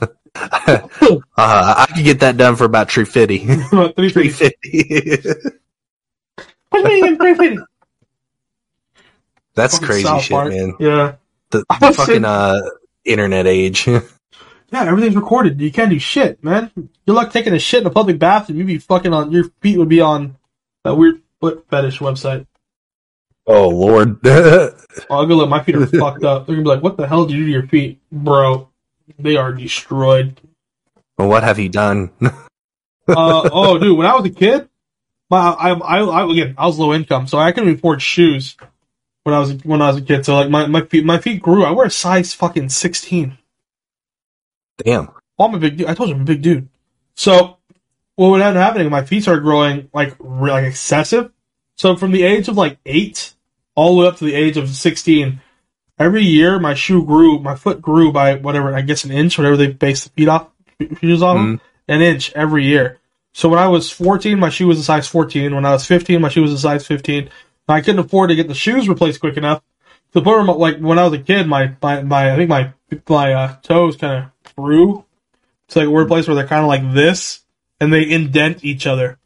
I could get that done for about three fifty. Three fifty. What do you mean, three fifty? That's Fucking crazy South shit, Park. man. Yeah. The, the fucking uh, internet age. Yeah, everything's recorded. You can't do shit, man. Good luck taking a shit in a public bathroom. You'd be fucking on, your feet would be on that weird foot fetish website. oh lord. Oh, I'll go look. My feet are fucked up. They're gonna be like, "What the hell did you do to your feet, bro? They are destroyed." well, what have you done? Uh, oh, dude, when I was a kid, my I, I, I again, I was low income, so I couldn't afford shoes when I was when I was a kid. So like my my feet my feet grew. I wear a size fucking sixteen. Damn. Oh, I'm a big dude. I told you I'm a big dude. So what would end up happening? My feet started growing like re- like excessive. So from the age of like eight all the way up to the age of sixteen, every year my shoe grew, my foot grew by whatever I guess an inch, whatever they base the feet off shoes off, of, Mhm. an inch every year. So when I was fourteen, my shoe was a size fourteen. When I was fifteen, my shoe was a size fifteen. I couldn't afford to get the shoes replaced quick enough. To the point where, like when I was a kid, my my, my I think my my uh, toes kind of grew to like a weird place where they're kind of like this, and they indent each other.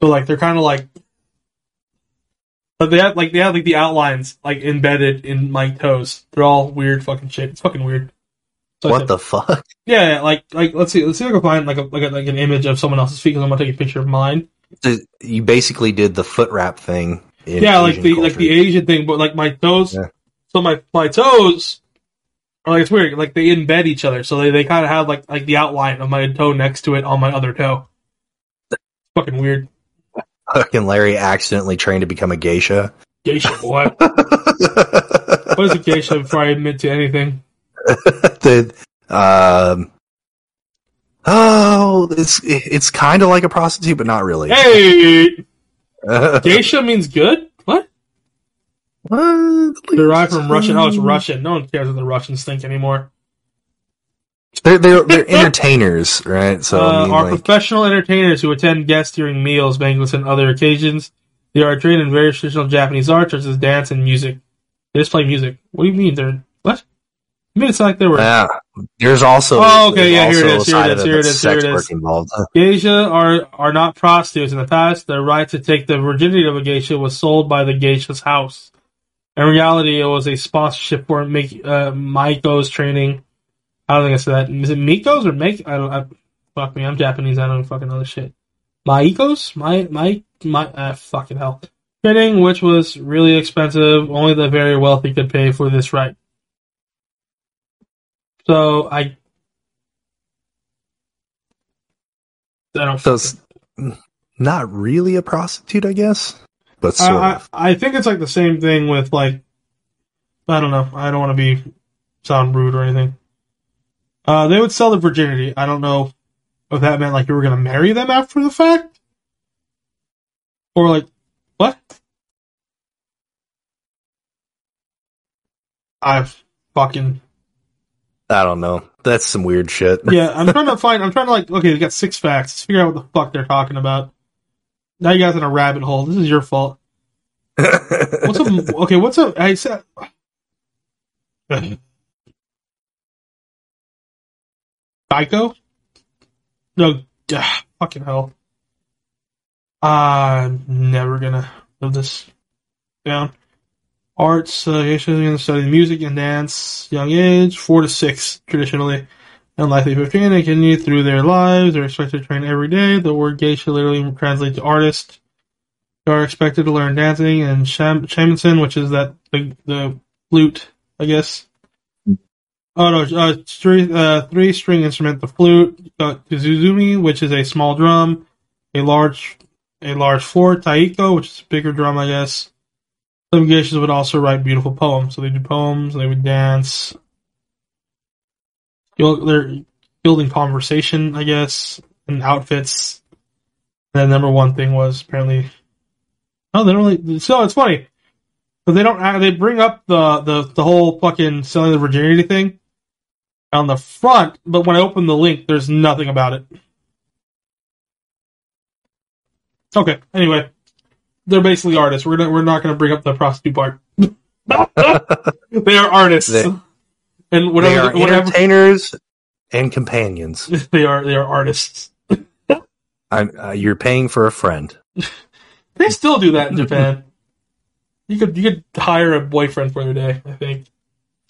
So like they're kind of like, but they have like they have like the outlines like embedded in my toes. They're all weird fucking shit. It's fucking weird. So What said- the fuck? yeah, yeah, like like let's see, let's see if I can find like a like, a, like an image of someone else's feet because I'm gonna take a picture of mine. The- You basically did the foot wrap thing. In yeah, like Asian the like the Asian thing, but like my toes. Yeah. So my my toes are like it's weird. Like they embed each other, so they, they kind of have like like the outline of my toe next to it on my other toe. It's fucking weird. Fucking Larry accidentally trained to become a geisha. Geisha, what? what is a geisha before I admit to anything? the um oh it's it's kind of like a prostitute but not really Hey, geisha means good. What? What? Derived from Russian. Oh, it's Russian. No one cares what the Russians think anymore. they're they're, they're entertainers right so uh, I mean, are like, professional entertainers who attend guests during meals, banquets, and other occasions. They are trained in various traditional Japanese arts, such as dance and music. They just play music. What do you mean? They're what? You made it sound like they were yeah. there's also Oh, okay, yeah, here it is. also is, a here it is, here it is. here it is. involved geisha are are not prostitutes. In the past, the right to take the virginity of a geisha was sold by the geisha's house. In reality, it was a sponsorship for Mik- uh, Maiko's training. I don't think I said that. Is it Miko's or Make? I don't. I, fuck me, I'm Japanese. I don't fucking know this shit. Maiko's, my my my. Uh, fucking hell. Training, which was really expensive. Only the very wealthy could pay for this right. So I. I don't. so it's not really a prostitute i guess but I, sort I, of I think it's like the same thing with like I don't know. I don't want to be sound rude or anything. Uh, they would sell the virginity. I don't know if that meant like you were gonna marry them after the fact, or like what? I've fucking I don't know. That's some weird shit. yeah. I'm trying to find. I'm trying to like. Okay, we got six facts. Let's figure out what the fuck they're talking about. Now you guys in a rabbit hole. This is your fault. What's a okay? What's a I said. Geico? No, ah, fucking hell. I'm never gonna live this down. Arts, uh, Asian gonna study music and dance, young age, four to six, traditionally. Unlikely 15, they continue through their lives. They're expected to train every day. The word geisha literally translates to artist. They are expected to learn dancing and sham- which is that the, the flute, I guess. Oh no, uh, three, uh, three string instrument, the flute, uh, kazuzumi, which is a small drum, a large, a large floor, taiko, which is a bigger drum, I guess. Some geishas would also write beautiful poems. So they do poems, they would dance. They're building conversation, I guess, and outfits. And then number one thing was apparently, oh, they don't really, so it's funny. But they don't, they bring up the, the, the whole fucking selling the virginity thing on the front, but when I open the link, there's nothing about it. Okay, anyway. They're basically artists. We're gonna, we're not gonna bring up the prostitute part. they are artists. They- and they whatever, are whatever entertainers and companions. they are, they are artists. Uh, you're paying for a friend. They still do that in Japan. You could, you could hire a boyfriend for the day, I think.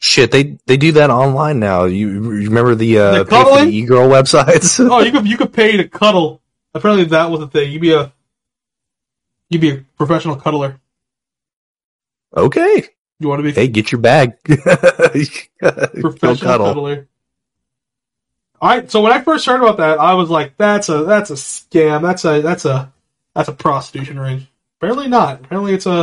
Shit, they they do that online now. You, you remember the uh, The pay for cuddling? the e-girl websites? Oh, you could, you could pay to cuddle. Apparently that was a thing. You'd be a, you'd be a professional cuddler. okay, You want to be hey, get your bag. Professional cuddle. cuddler. I so when I first heard about that, I was like, "That's a that's a scam. That's a that's a that's a prostitution ring." Apparently not. Apparently it's a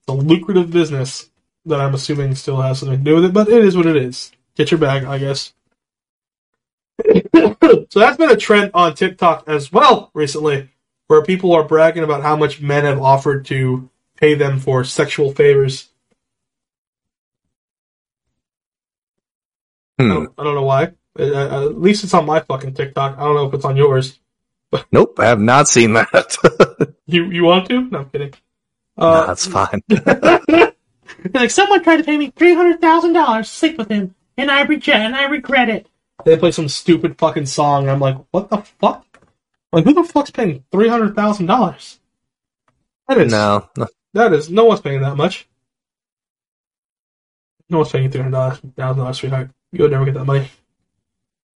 it's a lucrative business that I'm assuming still has something to do with it. But it is what it is. Get your bag, I guess. so that's been a trend on TikTok as well recently, where people are bragging about how much men have offered to pay them for sexual favors. I Hmm. don't, I don't know why. Uh, uh, at least it's on my fucking TikTok. I don't know if it's on yours. Nope, I have not seen that. You you want to? No, I'm kidding. Uh, that's fine. like someone tried to pay me three hundred thousand dollars to sleep with him, and I reject and I regret it. They play some stupid fucking song, and I'm like, what the fuck? Like, who the fuck's paying three hundred thousand dollars? That is no, no. that is no one's paying that much. No one's paying three hundred dollars, thousand dollars, sweetheart. You'll never get that money.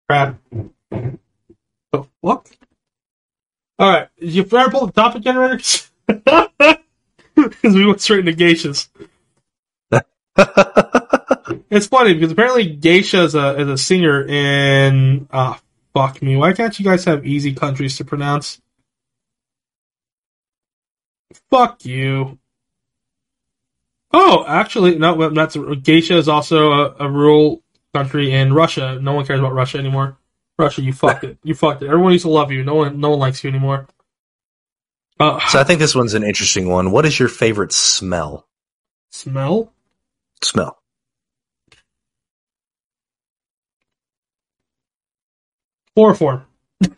Crap. The fuck? All right, did you ever pull the topic generator? Because we went straight into geishas. It's funny because apparently geisha is a is a singer in ah fuck me. Why can't you guys have easy countries to pronounce? Fuck you. Oh, actually, no. That's geisha is also a, a rural country in Russia. No one cares about Russia anymore. Russia, you fucked it. You fucked it. Everyone used to love you. No one, no one likes you anymore. Uh, so I think this one's an interesting one. What is your favorite smell? smell. Smell. Chloroform.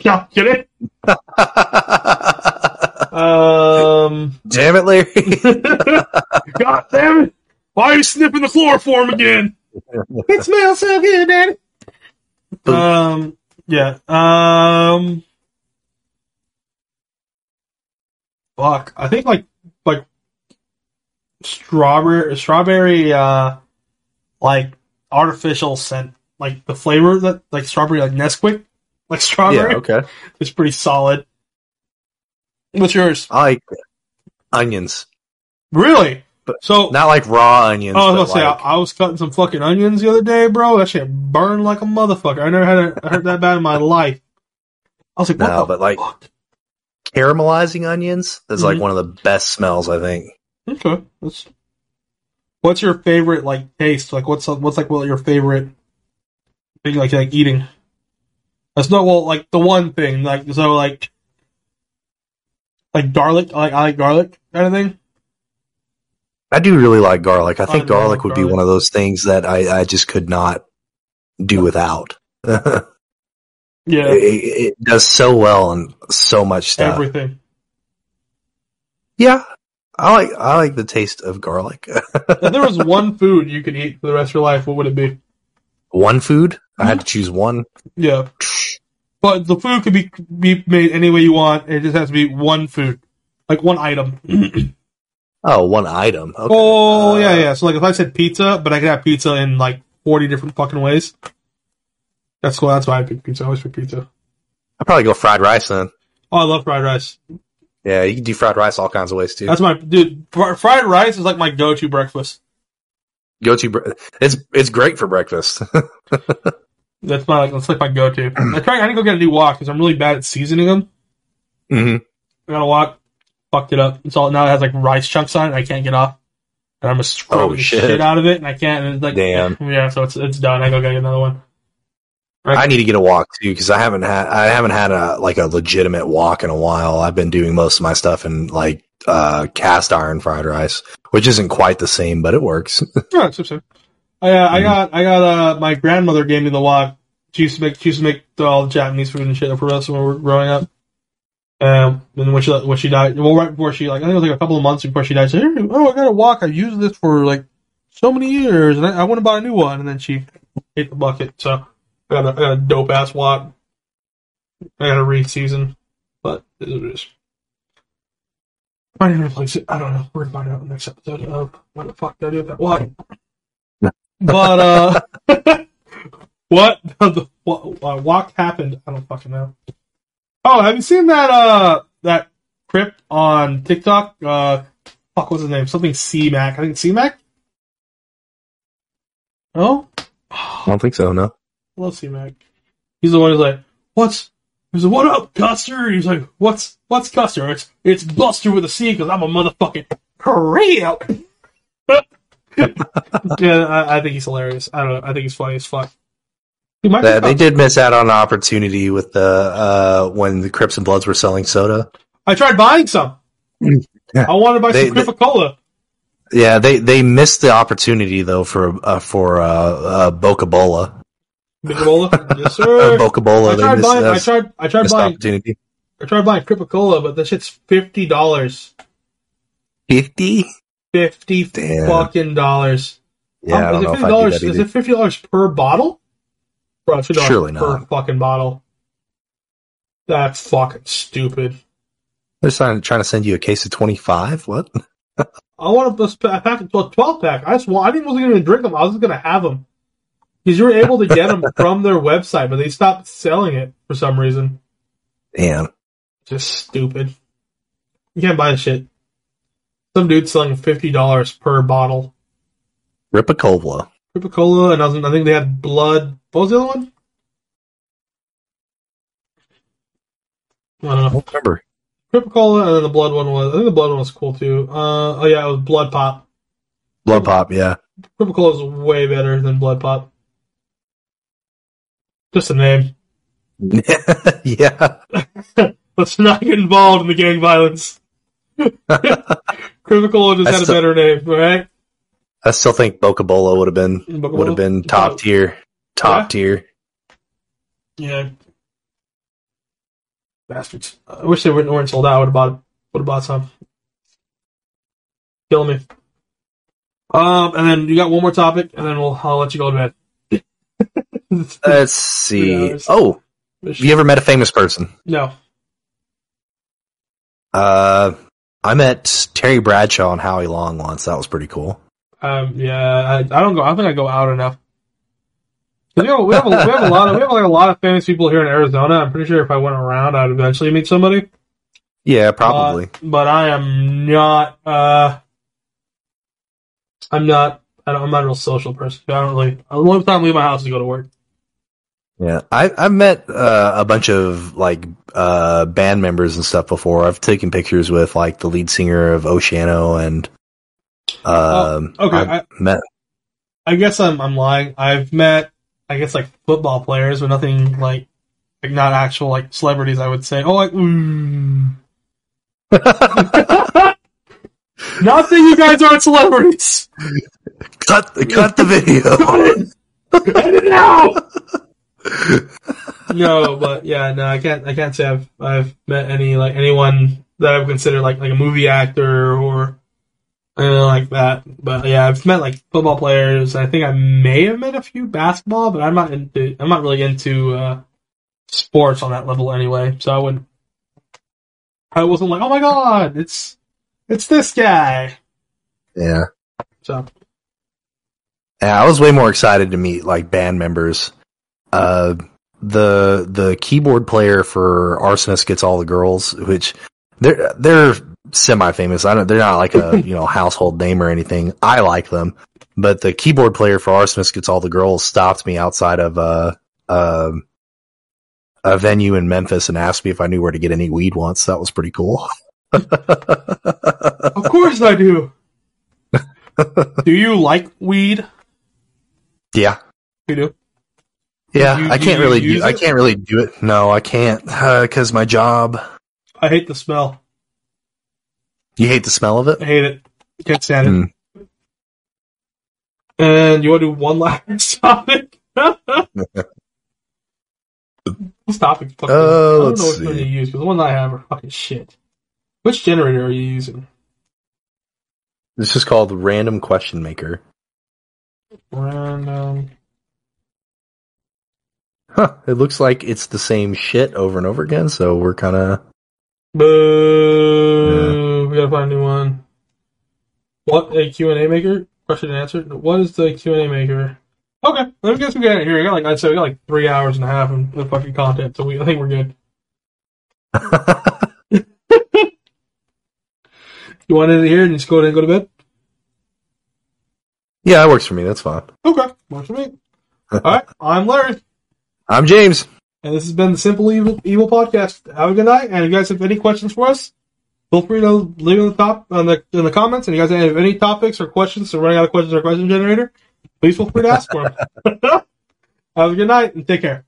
no, it? Um. Damn it, Larry. God damn it! Why are you sniffing the chloroform again? it smells so good, Daddy. Um. Yeah. Um. Fuck. I think like like strawberry strawberry uh like artificial scent like the flavor that like strawberry like Nesquik like strawberry. yeah, okay. It's pretty solid. What's yours? I like onions. Really? But so Not like raw onions. Oh, I was gonna say, like- I, I was cutting some fucking onions the other day, bro. That shit burned like a motherfucker. I never had a, heard that bad in my life. I was like, what No, but, like- fuck? caramelizing onions is like Mhm. one of the best smells, I think. Okay. That's, what's your favorite like taste? Like, what's what's like what your favorite thing like like eating? That's not well like the one thing like so like like garlic. I like I like garlic kind of thing. I do really like garlic. I think I garlic would be one of those things that I, I just could not do without. Yeah, it does so well and so much stuff. everything. Yeah, I like I like the taste of garlic. if there was one food you could eat for the rest of your life, what would it be? one food, I had to mm-hmm. choose one. Yeah, but the food could be be made any way you want. It just has to be one food, like one item. Oh, one item. Okay. Oh Uh, yeah, yeah. So like if I said pizza, but I could have pizza in like forty different fucking ways. That's cool. That's why I pick pizza. I always pick pizza. I'd probably go fried rice then. Oh, I love fried rice. Yeah, you can do fried rice all kinds of ways too. That's my dude. fr- Fried rice is like my go-to breakfast. Go to bre- it's it's great for breakfast. That's my like that's like my go-to. I try. I need to go get a new wok because I'm really bad at seasoning them. hmm I got a wok, fucked it up. It's all now it has like rice chunks on it. I can't get off, and I'm just scrubbing Oh, shit. shit out of it, and I can't. And it's like Damn. yeah. So it's it's done. I go get another one. I need to get a wok too because I haven't had I haven't had a like a legitimate wok in a while. I've been doing most of my stuff in like uh cast iron fried rice, which isn't quite the same, but it works. Yeah, it's same. I uh, I Mhm. got I got uh my grandmother gave me the wok. She used to make she used to make all the Japanese food and shit for us when we were growing up. Um, and when she when she died, well, right before she like I think it was like a couple of months before she died, she said, "Oh, I got a wok. I used this for like so many years, and I, I went and bought a new one." And then she ate the bucket. So I got a, I got a dope ass wok. I got a re-season, but it is what it is. I didn't replace it. I don't know. We're gonna find out in the next episode of what the fuck did I do with that wok. But uh, what the what, uh, walk happened? I don't fucking know. Oh, have you seen that uh that crypt on TikTok? Uh, fuck, what's his name? Something C Mac. I think C Mac. Oh, I don't think so. No. I love C Mac. He's the one who's like, "What's?" He's like, "What up, Custer?" He's like, "What's what's Custer?" It's it's Buster with a C because I'm a motherfucking real. yeah, I, I think he's hilarious. I don't know. I think he's funny as fuck. He They, did miss out on an opportunity with the uh when the Crips and Bloods were selling soda. I tried buying some. I wanted to buy They- some Coca Cola. Yeah, they they missed the opportunity though for uh, for uh, uh Boca Bola. Cola, yes sir. Boca Bola. I tried buying. I tried. I tried buying. opportunity. I tried buying Coca Cola, but that shit's fifty dollars. Fifty. Fifty Damn. fucking dollars. Yeah, Um, is it if fifty I do dollars? that Is it fifty dollars per bottle? Bro, it's $50 Surely per not. fucking bottle. That's fucking stupid. They're trying, to send you a case of twenty five. What? I want a a pack of 12 12 pack. I just want, I didn't wasn't gonna drink them. I was just gonna have them because you were able to get them from their website, but they stopped selling it for some reason. Damn. Just stupid. You can't buy the shit. Some dude's selling fifty dollars per bottle. Ripicola. Coca Cola, and I, was, I think they had blood. What was the other one? I don't I know. don't remember. Coca Cola, and then the blood one was. I think the blood one was cool too. Uh, oh yeah, it was Blood Pop. Blood Pop. Yeah. Coca Cola is way better than Blood Pop. Just a name. yeah. Let's not get involved in the gang violence. Coca Cola just I had a better name, right? I still think Boca Bola would have been would have been top tier. Top Yeah. tier. Yeah. Bastards. I wish they weren't, weren't sold out. I would have bought would have bought some. Killing me. Um, and then you got one more topic, and then we'll I'll let you go to bed. Let's see. Oh, have you ever met a famous person? no. Uh, I met Terry Bradshaw and Howie Long once. That was pretty cool. Um, yeah, I, I don't go. I don't think I go out enough. We have, we, have a, we have a lot of we have like a lot of famous people here in Arizona. I'm pretty sure if I went around, I'd eventually meet somebody. Yeah, probably. Uh, but I am not. Uh, I'm not. I don't, I'm not a real social person. I don't really. The only time I leave my house to go to work. Yeah, I I've met uh, a bunch of like uh band members and stuff before. I've taken pictures with like the lead singer of Oceano and um Oh, okay, I've I- met I guess I'm I'm lying. I've met I guess like football players, but nothing like like not actual like celebrities. I would say. Oh, like. Mm. Not that you guys aren't celebrities. Cut the cut the video. Edit it out. no, but yeah, no, I can't. I can't say I've I've met any like anyone that I would consider like like a movie actor or anything like that. But yeah, I've met like football players. I think I may have met a few basketball, but I'm not into. I'm not really into uh, sports on that level anyway. So I wouldn't. I wasn't like, oh my god, it's it's this guy. yeah. So Yeah, I was way more excited to meet like band members. Uh, the the keyboard player for Arsonist gets all the girls, which they're they're semi famous. I don't they're not like a you know household name or anything. I like them, but the keyboard player for Arsonist gets all the girls stopped me outside of uh um a venue in Memphis and asked me if I knew where to get any weed once. That was pretty cool. of course I do. do you like weed? yeah. You do. Yeah, you- I can't really do. I can't really do it. No, I can't because my job. I hate the smell. You hate the smell of it. I hate it. Can't stand it. Hmm. And you want to do one last topic? this topic fucking. Uh, I don't know which one to use because the one I have are fucking shit. Which generator are you using? This is called Random Question Maker. Random. Huh. It looks like it's the same shit over and over again, so we're kind of. Boo! We gotta find a new one. What a Q and A maker? Question and answer. What is the Q and A maker? Okay, I guess we got it here. We got like I said, we got like three hours and a half of of fucking content, so we I think we're good. You want it here and just go ahead and go to bed? yeah, that works for me. That's fine. Okay, works for me. All right, I'm Larry, I'm James. and this has been the Simple Evil, Evil podcast. Have a good night, and if you guys have any questions for us, feel free to leave in the top on the in the comments. And if you guys have any topics or questions, so running out of questions or question generator, please feel free to ask for them. have a good night and take care.